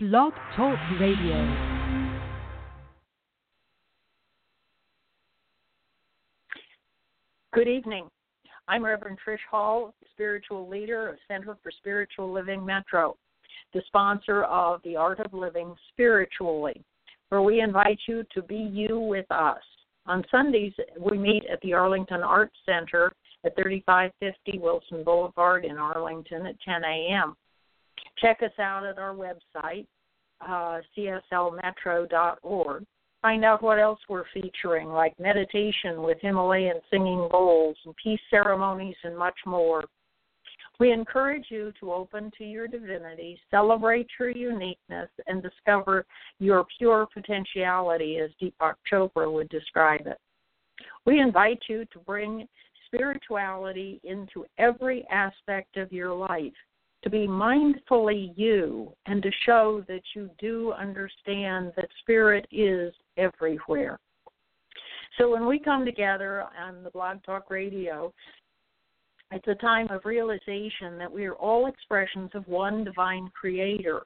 Blog Talk Radio. Good evening. I'm Reverend Trish Hall, spiritual leader of Center for Spiritual Living Metro, the sponsor of The Art of Living Spiritually, where we invite you to be you with us. On Sundays, we meet at the Arlington Arts Center at 3550 Wilson Boulevard in Arlington at 10 a.m. Check us out at our website, uh, cslmetro.org. Find out what else we're featuring, like meditation with Himalayan singing bowls and peace ceremonies and much more. We encourage you to open to your divinity, celebrate your uniqueness, and discover your pure potentiality, as Deepak Chopra would describe it. We invite you to bring spirituality into every aspect of your life, to be mindfully you, and to show that you do understand that spirit is everywhere. So when we come together on the Blog Talk Radio, it's a time of realization that we are all expressions of one divine creator.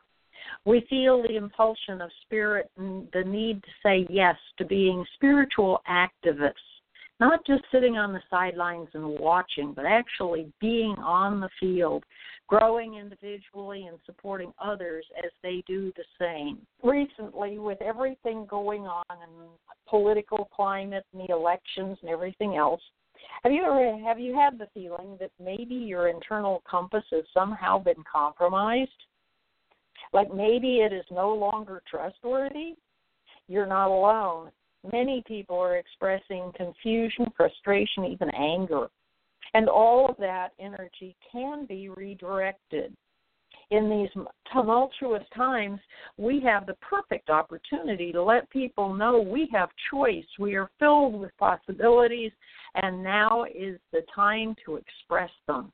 We feel the impulsion of spirit and the need to say yes to being spiritual activists not just sitting on the sidelines and watching, but actually being on the field, growing individually and supporting others as they do the same. Recently, with everything going on in political climate and the elections and everything else, have you ever have you had the feeling that maybe your internal compass has somehow been compromised? Like maybe it is no longer trustworthy? You're not alone many people are expressing confusion, frustration, even anger. And all of that energy can be redirected. In these tumultuous times, we have the perfect opportunity to let people know we have choice. We are filled with possibilities, and now is the time to express them.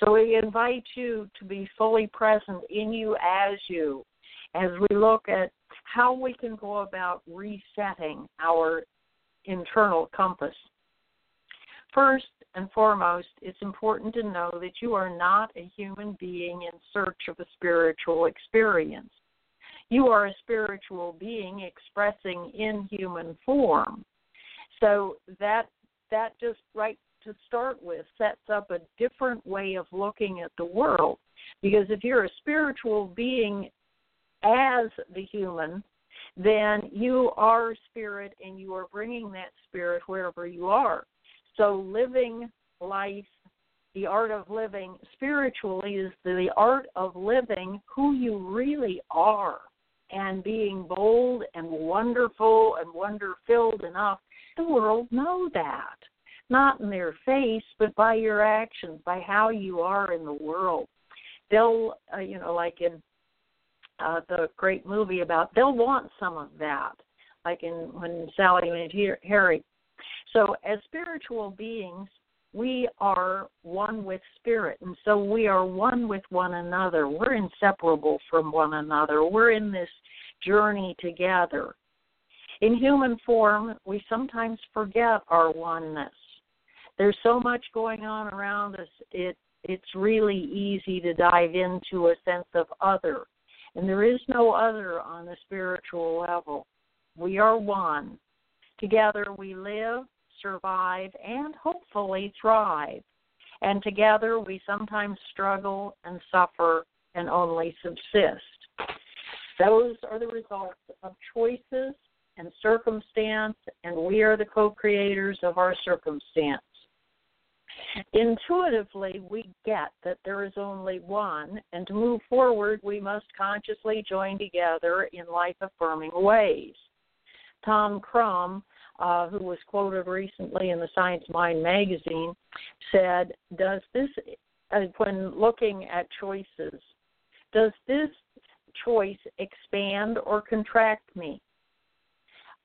So we invite you to be fully present in you as you as we look at how we can go about resetting our internal compass. First and foremost, it's important to know that you are not a human being in search of a spiritual experience. You are a spiritual being expressing in human form. So that that just right to start with sets up a different way of looking at the world. Because if you're a spiritual being as the human, then you are spirit and you are bringing that spirit wherever you are. So, living life, the art of living spiritually is the art of living who you really are and being bold and wonderful and wonder filled enough. The world know that. Not in their face but by your actions by how you are in the world. They'll uh, you know like in uh, the great movie about they'll want some of that, like in when Sally and Harry. So as spiritual beings, we are one with spirit, and so we are one with one another. We're inseparable from one another. We're in this journey together. In human form, we sometimes forget our oneness. There's so much going on around us. It it's really easy to dive into a sense of other and there is no other on the spiritual level. We are one. Together we live, survive, and hopefully thrive. And together we sometimes struggle and suffer and only subsist. Those are the results of choices and circumstance, and we are the co creators of our circumstance. Intuitively, we get that there is only one, and to move forward, we must consciously join together in life affirming ways. Tom Crum, uh, who was quoted recently in the Science Mind magazine, said, Does this, uh, when looking at choices, does this choice expand or contract me?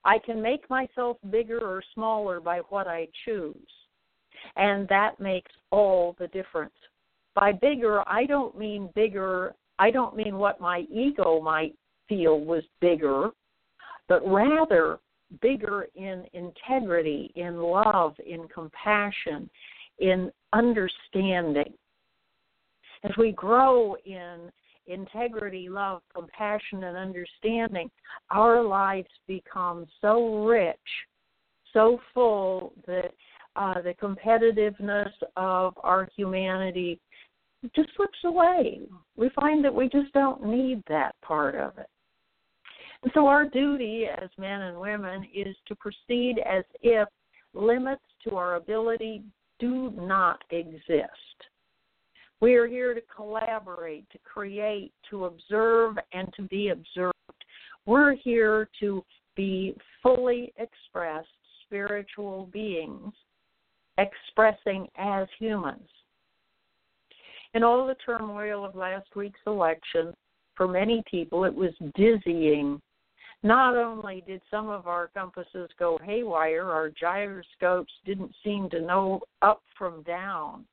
I can make myself bigger or smaller by what I choose. And that makes all the difference. By bigger, I don't mean bigger, I don't mean what my ego might feel was bigger, but rather bigger in integrity, in love, in compassion, in understanding. As we grow in integrity, love, compassion, and understanding, our lives become so rich, so full that uh, the competitiveness of our humanity just slips away. We find that we just don't need that part of it. So our duty as men and women is to proceed as if limits to our ability do not exist. We are here to collaborate, to create, to observe, and to be observed. We're here to be fully expressed spiritual beings, expressing as humans. In all the turmoil of last week's election, for many people, it was dizzying not only did some of our compasses go haywire, our gyroscopes didn't seem to know up from down.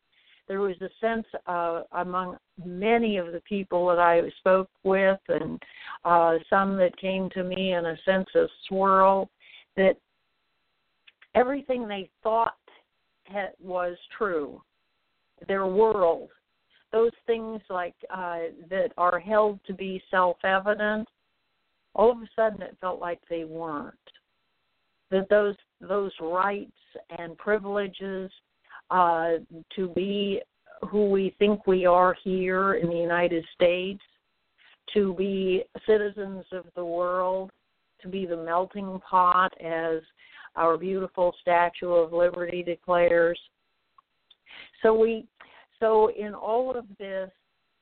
There was a sense uh, among many of the people that I spoke with, and uh, some that came to me in a sense of swirl, that everything they thought had, was true, their world, those things like uh, that are held to be self-evident, all of a sudden it felt like they weren't. That those those rights and privileges uh, to be who we think we are here in the United States, to be citizens of the world, to be the melting pot as our beautiful Statue of Liberty declares. So we so in all of this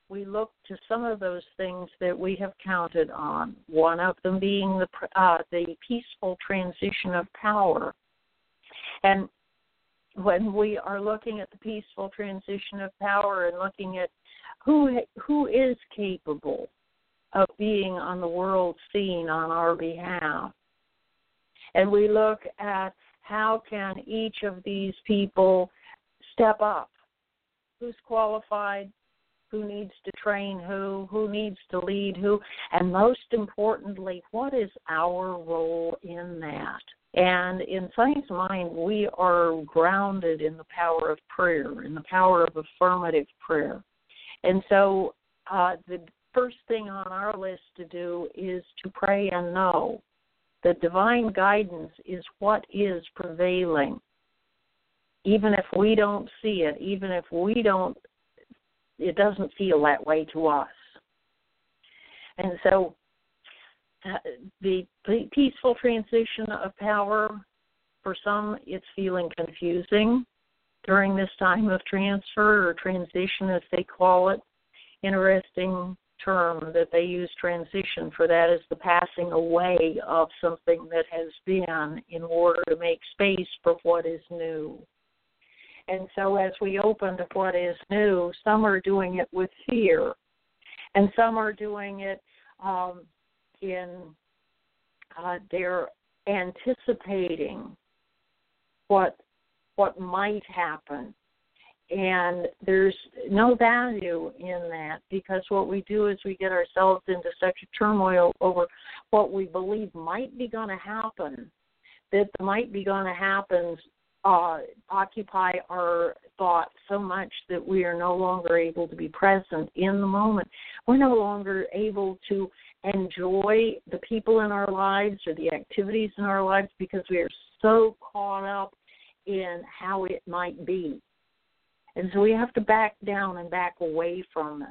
we look to some of those things that we have counted on. One of them being the uh, the peaceful transition of power, and when we are looking at the peaceful transition of power and looking at who who is capable of being on the world scene on our behalf, and we look at how can each of these people step up, who's qualified, who needs to train who, who needs to lead who, and most importantly, what is our role in that? And in Science Mind, we are grounded in the power of prayer, in the power of affirmative prayer. And so uh, the first thing on our list to do is to pray and know that divine guidance is what is prevailing. Even if we don't see it, even if we don't it doesn't feel that way to us. And so the peaceful transition of power, for some, it's feeling confusing during this time of transfer or transition, as they call it. Interesting term that they use transition for that is the passing away of something that has been in order to make space for what is new. And so as we open to what is new, some are doing it with fear, and some are doing it um, in uh, they're anticipating what what might happen. And there's no value in that because what we do is we get ourselves into such a turmoil over what we believe might be going to happen that might be going to happen uh, occupy our thoughts so much that we are no longer able to be present in the moment. We're no longer able to enjoy the people in our lives or the activities in our lives because we are so caught up in how it might be. And so we have to back down and back away from it.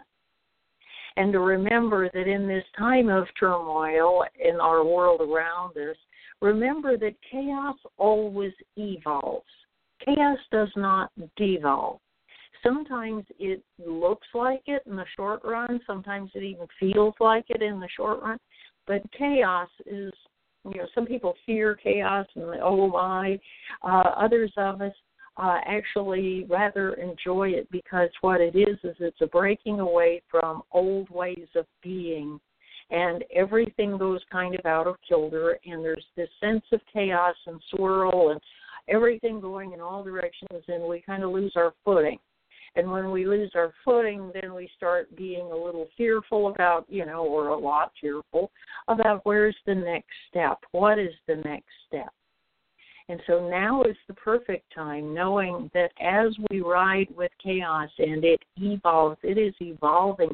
And to remember that in this time of turmoil in our world around us, remember that chaos always evolves. Chaos does not devolve. Sometimes it looks like it in the short run, sometimes it even feels like it in the short run, but chaos is, you know, some people fear chaos and, oh my, uh, others of us uh, actually rather enjoy it because what it is is it's a breaking away from old ways of being and everything goes kind of out of kilter and there's this sense of chaos and swirl and everything going in all directions and we kind of lose our footing. And when we lose our footing then we start being a little fearful about you know or a lot fearful about where's the next step? What is the next step And so now is the perfect time, knowing that as we ride with chaos and it evolves, it is evolving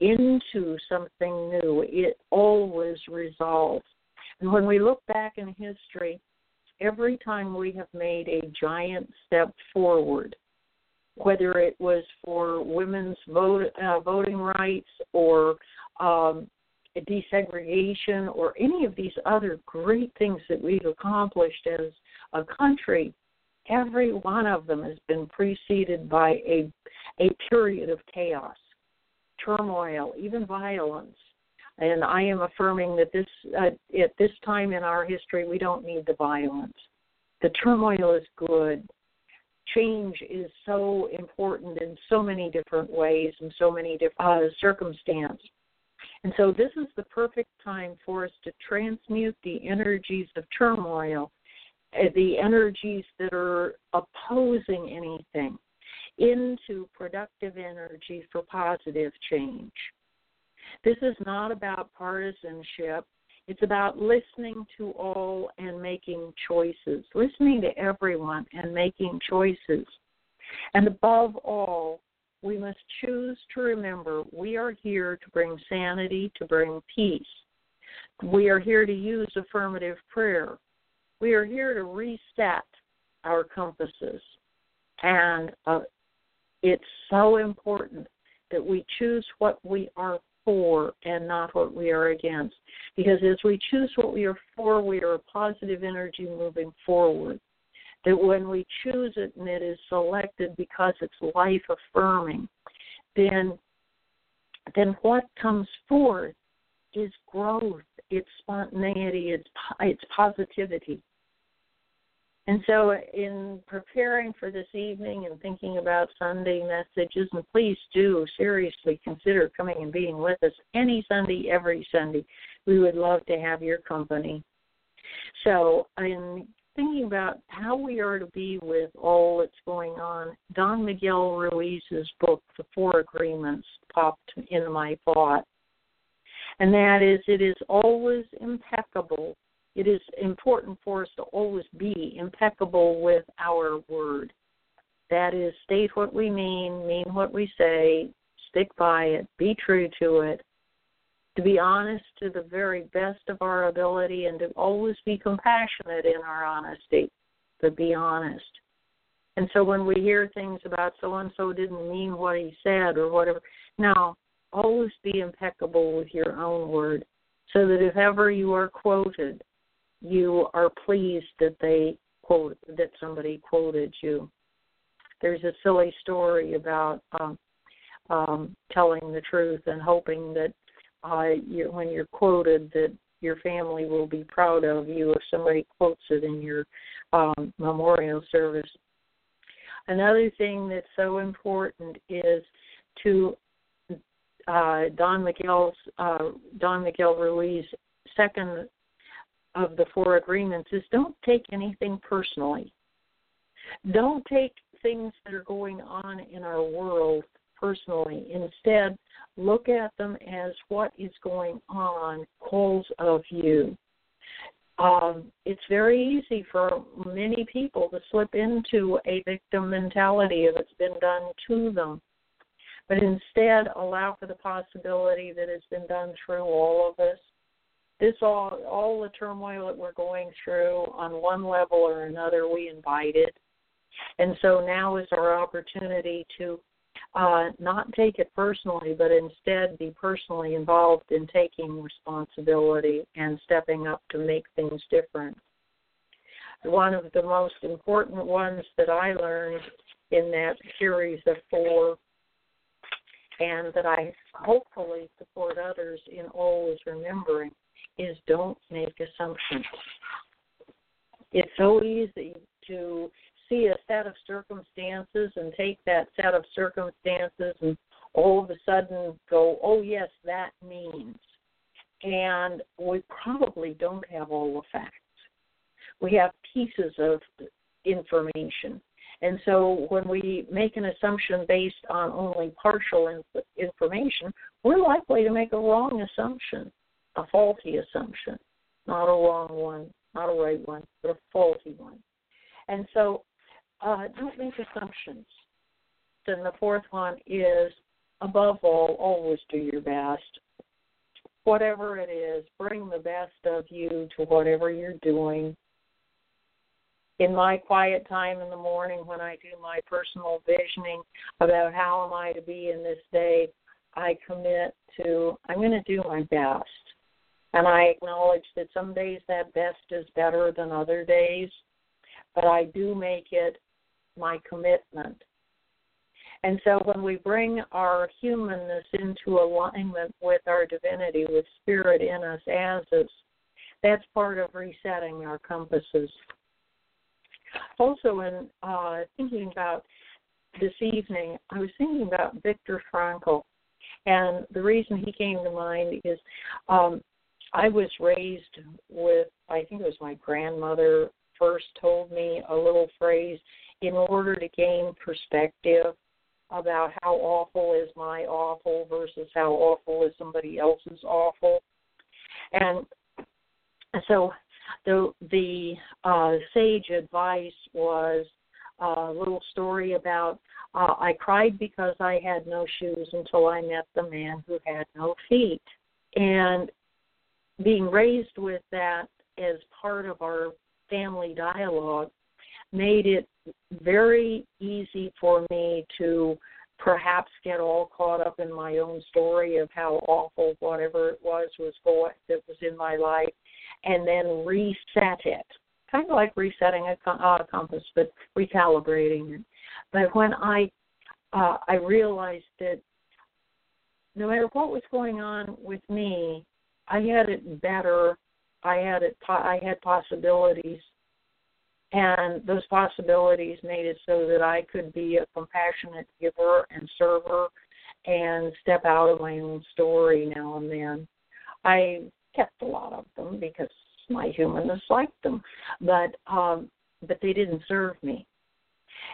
into something new. It always resolves. And when we look back in history, every time we have made a giant step forward, whether it was for women's vote, uh, voting rights or um, desegregation or any of these other great things that we've accomplished as a country, every one of them has been preceded by a a period of chaos, turmoil, even violence. And I am affirming that this uh, at this time in our history we don't need the violence. The turmoil is good. Change is so important in so many different ways and so many different uh, circumstances. And so this is the perfect time for us to transmute the energies of turmoil, uh, the energies that are opposing anything, into productive energy for positive change. This is not about partisanship. It's about listening to all and making choices, listening to everyone and making choices. And above all, we must choose to remember we are here to bring sanity, to bring peace. We are here to use affirmative prayer. We are here to reset our compasses. And uh, it's so important that we choose what we are for and not what we are against. Because as we choose what we are for, we are a positive energy moving forward that when we choose it and it is selected because it's life affirming, then then what comes forth is growth, it's spontaneity, it's it's positivity. And so, in preparing for this evening and thinking about Sunday messages, and please do seriously consider coming and being with us any Sunday, every Sunday. We would love to have your company. So, in thinking about how we are to be with all that's going on, Don Miguel Ruiz's book, The Four Agreements, popped in my thought. And that is, it is always impeccable. It is important for us to always be impeccable with our word. That is, state what we mean, mean what we say, stick by it, be true to it, to be honest to the very best of our ability and to always be compassionate in our honesty, but be honest. And so when we hear things about so and so didn't mean what he said or whatever, now always be impeccable with your own word so that if ever you are quoted, you are pleased that they quote that somebody quoted you. There's a silly story about um, um, telling the truth and hoping that you, when you're quoted that your family will be proud of you if somebody quotes it in your um, memorial service. Another thing that's so important is to uh, Don Miguel's uh, Don Miguel Ruiz second of the four agreements is don't take anything personally. Don't take things that are going on in our world personally. Instead, look at them as what is going on calls of you. Um, it's very easy for many people to slip into a victim mentality if it's been done to them. But instead, allow for the possibility that it's been done through all of us. This all, all the turmoil that we're going through on one level or another, we invite it. And so now is our opportunity to uh, not take it personally, but instead be personally involved in taking responsibility and stepping up to make things different. One of the most important ones that I learned in that series of four, and that I hopefully support others in always remembering, is don't make assumptions. It's so easy to see a set of circumstances and take that set of circumstances and all of a sudden go, oh, yes, that means. And we probably don't have all the facts. We have pieces of information. And so when we make an assumption based on only partial in- information, we're likely to make a wrong assumption, a faulty assumption, not a wrong one, not a right one, but a faulty one. And so uh, don't make assumptions. Then the fourth one is above all, always do your best. Whatever it is, bring the best of you to whatever you're doing. In my quiet time in the morning when I do my personal visioning about how am I to be in this day, I commit to I'm going to do my best. And I acknowledge that some days that best is better than other days, but I do make it my commitment. And so when we bring our humanness into alignment with our divinity, with spirit in us as us, that's part of resetting our compasses. Also, in uh, thinking about this evening, I was thinking about Viktor Frankl. And the reason he came to mind is um, I was raised with, I think it was my grandmother first told me a little phrase in order to gain perspective about how awful is my awful versus how awful is somebody else's awful. And so the the uh, sage advice was a little story about uh, I cried because I had no shoes until I met the man who had no feet. And being raised with that as part of our family dialogue made it very easy for me to perhaps get all caught up in my own story of how awful whatever it was was going that was in my life and then reset it. Kind of like resetting a uh, compass but recalibrating it. But when i uh, i realized that no matter what was going on with me i had it better i had it i had possibilities and those possibilities made it so that I could be a compassionate giver and server and step out of my own story now and then. I kept a lot of them because my humanness liked them, but um, but they didn't serve me.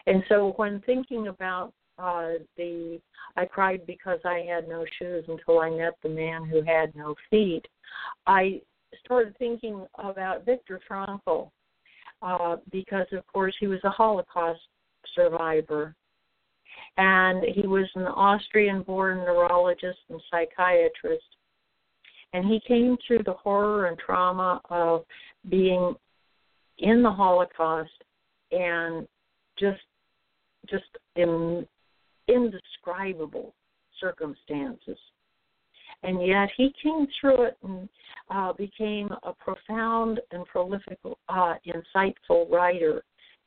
And so when thinking about uh, the I cried because I had no shoes until I met the man who had no feet, I started thinking about Viktor Frankl uh, because, of course, he was a Holocaust survivor. And he was an Austrian born neurologist and psychiatrist. And he came through the horror and trauma of being in the Holocaust and just just in indescribable circumstances and yet he came through it and uh, became a profound and prolific, uh, insightful writer.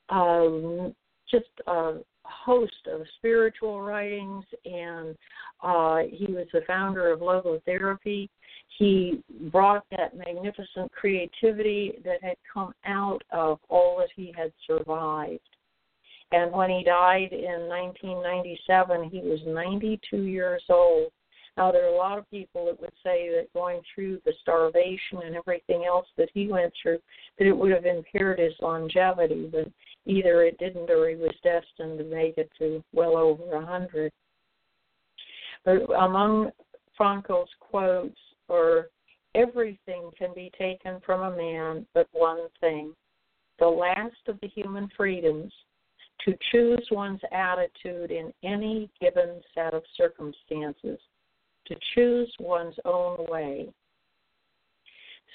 Um, just a host of spiritual writings, and uh, he was the founder of logotherapy. He brought that magnificent creativity that had come out of all that he had survived. And when he died in 1997, he was 92 years old now, there are a lot of people that would say that going through the starvation and everything else that he went through, that it would have impaired his longevity, but either it didn't or he was destined to make it to well over a hundred. But among Frankl's quotes are everything can be taken from a man but one thing, the last of the human freedoms, to choose one's attitude in any given set of circumstances to choose one's own way.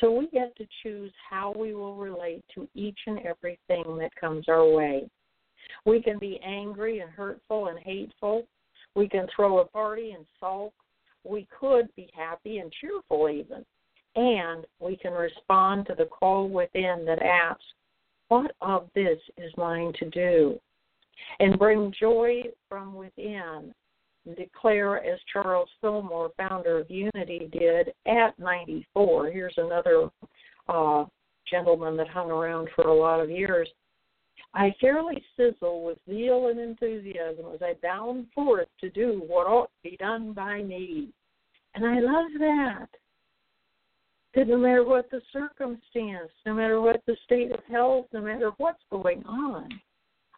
So we get to choose how we will relate to each and everything that comes our way. We can be angry and hurtful and hateful. We can throw a party and sulk. We could be happy and cheerful, even. And we can respond to the call within that asks, What of this is mine to do? And bring joy from within declare as Charles Fillmore, founder of Unity, did at 94. Here's another uh, gentleman that hung around for a lot of years. I fairly sizzle with zeal and enthusiasm as I bound forth to do what ought to be done by me. And I love that. That no matter what the circumstance, no matter what the state of health, no matter what's going on,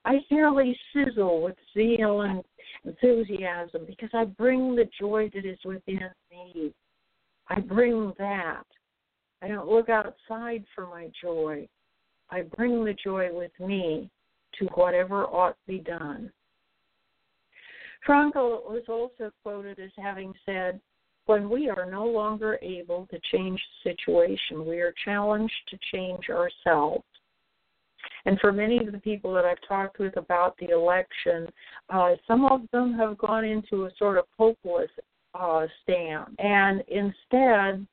I fairly sizzle with zeal and enthusiasm because I bring the joy that is within me. I bring that. I don't look outside for my joy. I bring the joy with me to whatever ought to be done. Frankl was also quoted as having said, When we are no longer able to change the situation, we are challenged to change ourselves. And for many of the people that I've talked with about the election, uh, some of them have gone into a sort of hopeless uh, stand. And instead,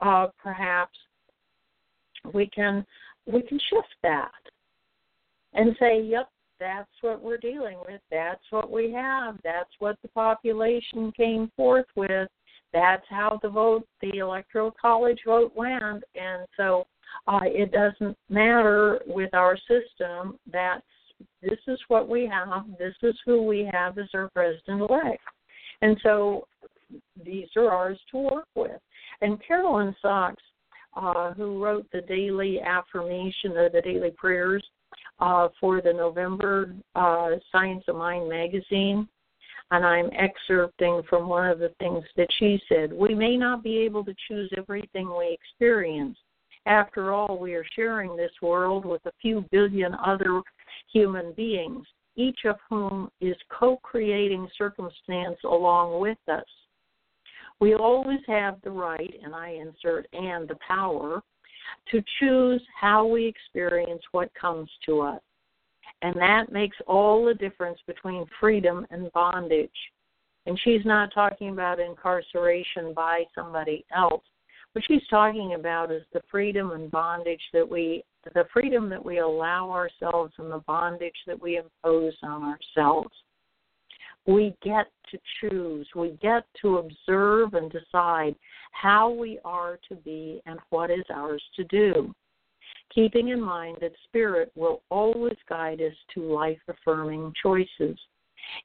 uh, perhaps we can we can shift that and say, "Yep, that's what we're dealing with. That's what we have. That's what the population came forth with. That's how the vote, the electoral college vote went. And so uh, it doesn't matter with our system that this is what we have. This is who we have as our president elect. And so these are ours to work with. And Carolyn Sachs, uh, who wrote the daily affirmation or the daily prayers, uh, for the November uh, Science of Mind magazine, and I'm excerpting from one of the things that she said. We may not be able to choose everything we experience. After all, we are sharing this world with a few billion other human beings, each of whom is co creating circumstance along with us. We always have the right, and I insert and the power, to choose how we experience what comes to us. And that makes all the difference between freedom and bondage. And she's not talking about incarceration by somebody else. What she's talking about is the freedom and bondage that we, the freedom that we allow ourselves and the bondage that we impose on ourselves. We get to choose, we get to observe and decide how we are to be and what is ours to do, keeping in mind that Spirit will always guide us to life affirming choices.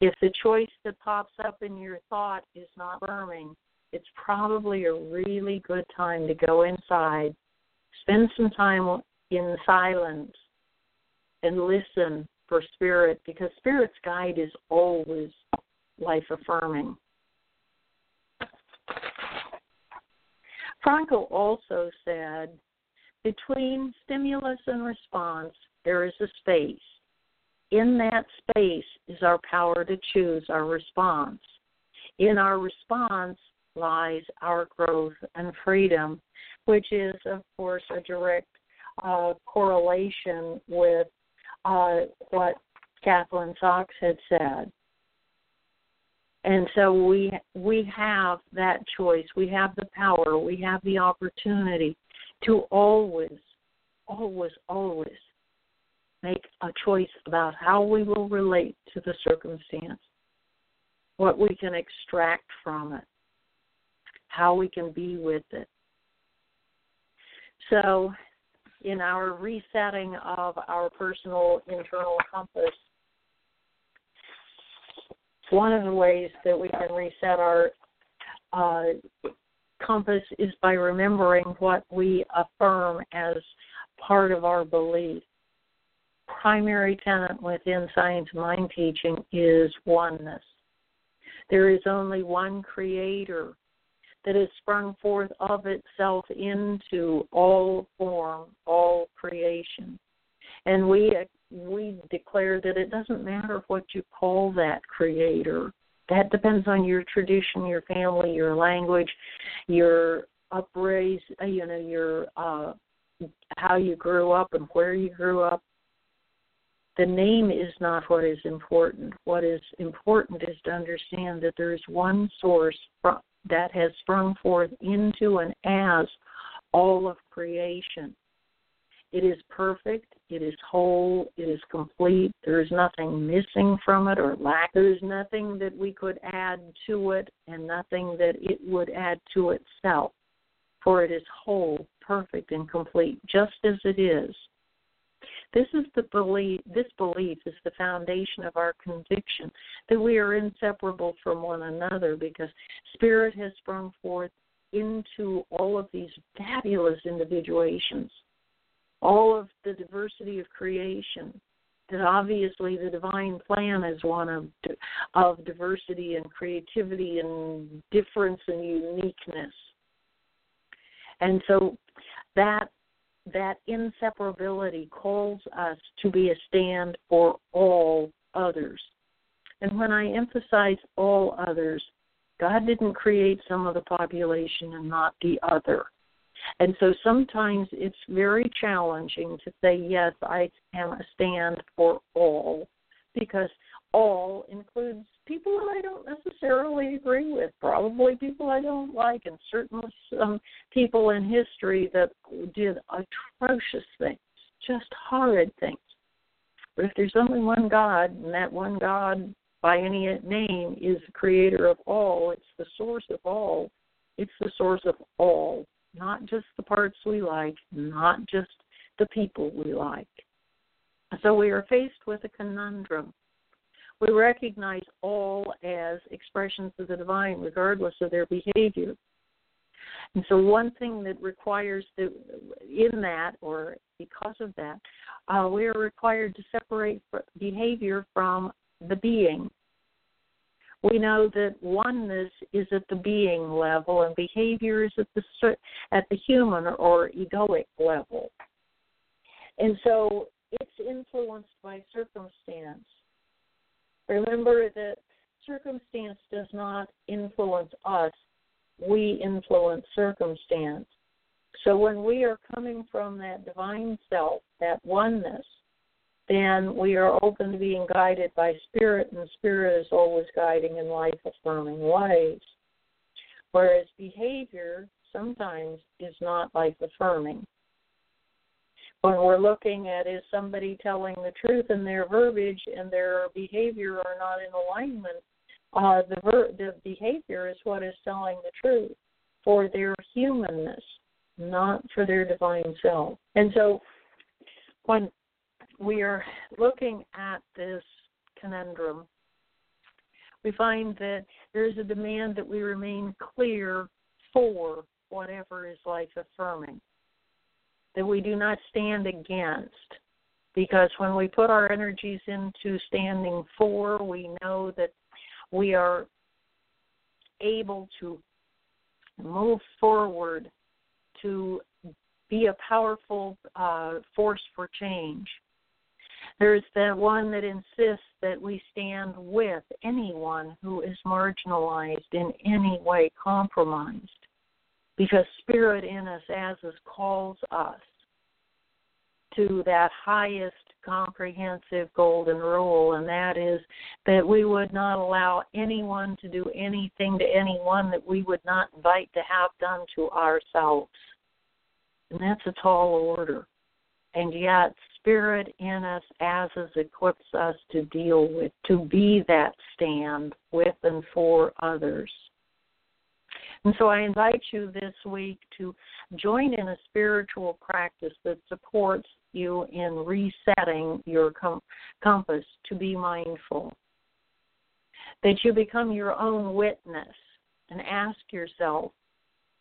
If the choice that pops up in your thought is not affirming, it's probably a really good time to go inside, spend some time in silence, and listen for Spirit because Spirit's guide is always life affirming. Frankl also said between stimulus and response, there is a space. In that space is our power to choose our response. In our response lies our growth and freedom, which is, of course, a direct uh, correlation with uh, what Kathleen Sachs had said. And so we we have that choice. We have the power. We have the opportunity to always always always make a choice about how we will relate to the circumstance what we can extract from it how we can be with it so in our resetting of our personal internal compass one of the ways that we can reset our uh, compass is by remembering what we affirm as part of our belief. Primary tenet within science mind teaching is oneness. There is only one creator that has sprung forth of itself into all form, all creation. And we we declare that it doesn't matter what you call that creator. That depends on your tradition, your family, your language, your upraised, uh, you know, your uh, how you grew up and where you grew up. The name is not what is important. What is important is to understand that there is one source that has sprung forth into and as all of creation. It is perfect. It is whole. It is complete. There is nothing missing from it or lack. There is nothing that we could add to it and nothing that it would add to itself. For it is whole, perfect, and complete, just as it is. This is the belief. This belief is the foundation of our conviction that we are inseparable from one another, because Spirit has sprung forth into all of these fabulous individuations all of the diversity of creation. That obviously the divine plan is one of of diversity and creativity and difference and uniqueness. And so that that inseparability calls us to be a stand for all others. And when I emphasize all others, God didn't create some of the population and not the other. And so sometimes it's very challenging to say, yes, I am a stand for all, because all includes people that I don't necessarily agree with, probably people I don't like, and certainly some people in history that did atrocious things, just horrid things. But if there's only one God, and that one God by any name is the creator of all, it's the source of all, it's the source of all, not just the parts we like, not just the people we like. So we are faced with a conundrum we recognize all as expressions of the divine, regardless of their behavior. And so, one thing that requires the, in that, or because of that, uh, we are required to separate behavior from the being. We know that oneness is at the being level, and behavior is at the at the human or egoic level. And so, it's influenced by circumstance. Remember that circumstance does not influence us, we influence circumstance. So when we are coming from that divine self, that oneness, then we are open to being guided by spirit, and spirit is always guiding in life affirming ways. Whereas behavior sometimes is not life affirming when we're looking at is somebody telling the truth and their verbiage and their behavior are not in alignment, uh, the ver- the behavior is what is telling the truth for their humanness, not for their divine self. And so, when we are looking at this conundrum, we find that there is a demand that we remain clear for whatever is life affirming that we do not stand against. Because when we put our energies into standing for, we know that we are able to move forward to be a powerful uh, force for change. There's the one that insists that we stand with anyone who is marginalized in any way compromised because spirit in us as us calls us to that highest comprehensive golden rule and that is that we would not allow anyone to do anything to anyone that we would not invite to have done to ourselves. And that's a tall order. And yet spirit in us as us equips us to deal with to be that stand with and for others and so I invite you this week to join in a spiritual practice that supports you in resetting your com- compass to be mindful. That you become your own witness and ask yourself,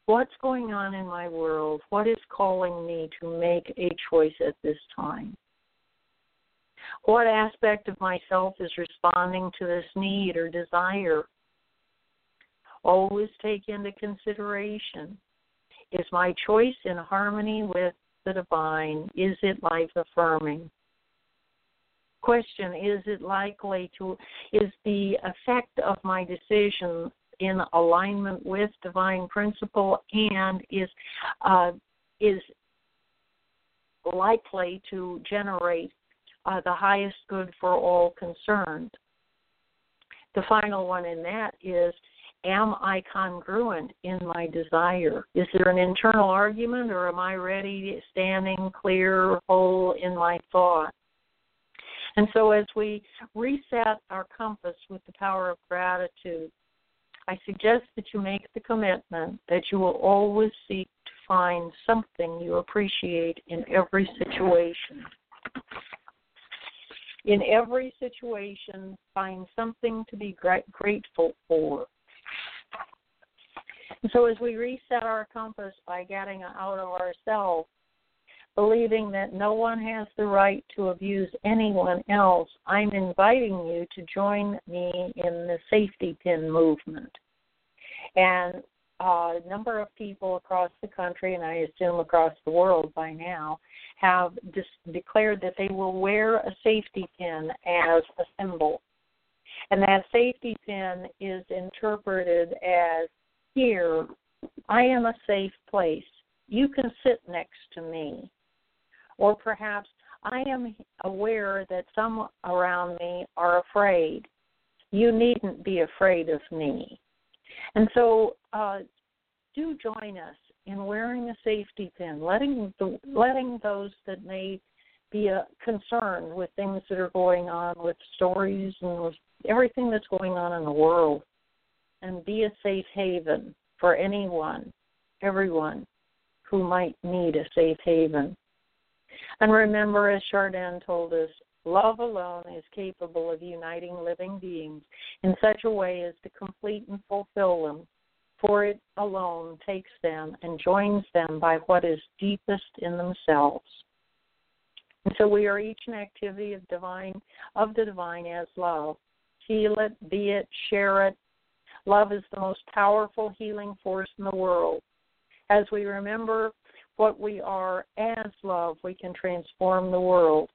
what's going on in my world? What is calling me to make a choice at this time? What aspect of myself is responding to this need or desire? Always take into consideration is my choice in harmony with the divine? Is it life affirming? Question Is it likely to, is the effect of my decision in alignment with divine principle and is, uh, is likely to generate uh, the highest good for all concerned? The final one in that is am I congruent in my desire? Is there an internal argument or am I ready, standing clear, whole in my thought? And so as we reset our compass with the power of gratitude, I suggest that you make the commitment that you will always seek to find something you appreciate in every situation. In every situation, find something to be grateful for. So as we reset our compass by getting out of ourselves, believing that no one has the right to abuse anyone else, I'm inviting you to join me in the safety pin movement. And uh, a number of people across the country, and I assume across the world by now, have declared that they will wear a safety pin as a symbol. And that safety pin is interpreted as here, I am a safe place. You can sit next to me. Or perhaps I am aware that some around me are afraid. You needn't be afraid of me. And so, uh, do join us in wearing a safety pin, letting the, letting those that may be uh, concerned with things that are going on, with stories and with everything that's going on in the world, and be a safe haven for anyone, everyone who might need a safe haven. And remember, as Chardin told us, love alone is capable of uniting living beings in such a way as to complete and fulfill them, for it alone takes them and joins them by what is deepest in themselves. And so we are each an activity of divine of the divine as love. Feel it, be it, share it. Love is the most powerful healing force in the world. As we remember what we are as love, we can transform the world.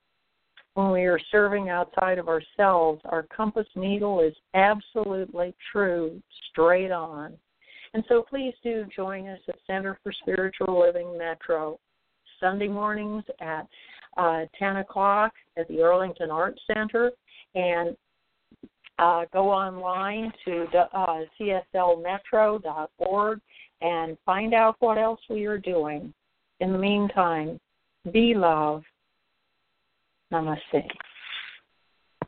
When we are serving outside of ourselves, our compass needle is absolutely true, straight on. And so please do join us at Center for Spiritual Living Metro Sunday mornings at uh, 10 o'clock at the Arlington Arts Center and uh, go online to uh, cslmetro.org and find out what else we are doing. In the meantime, be love. Namaste.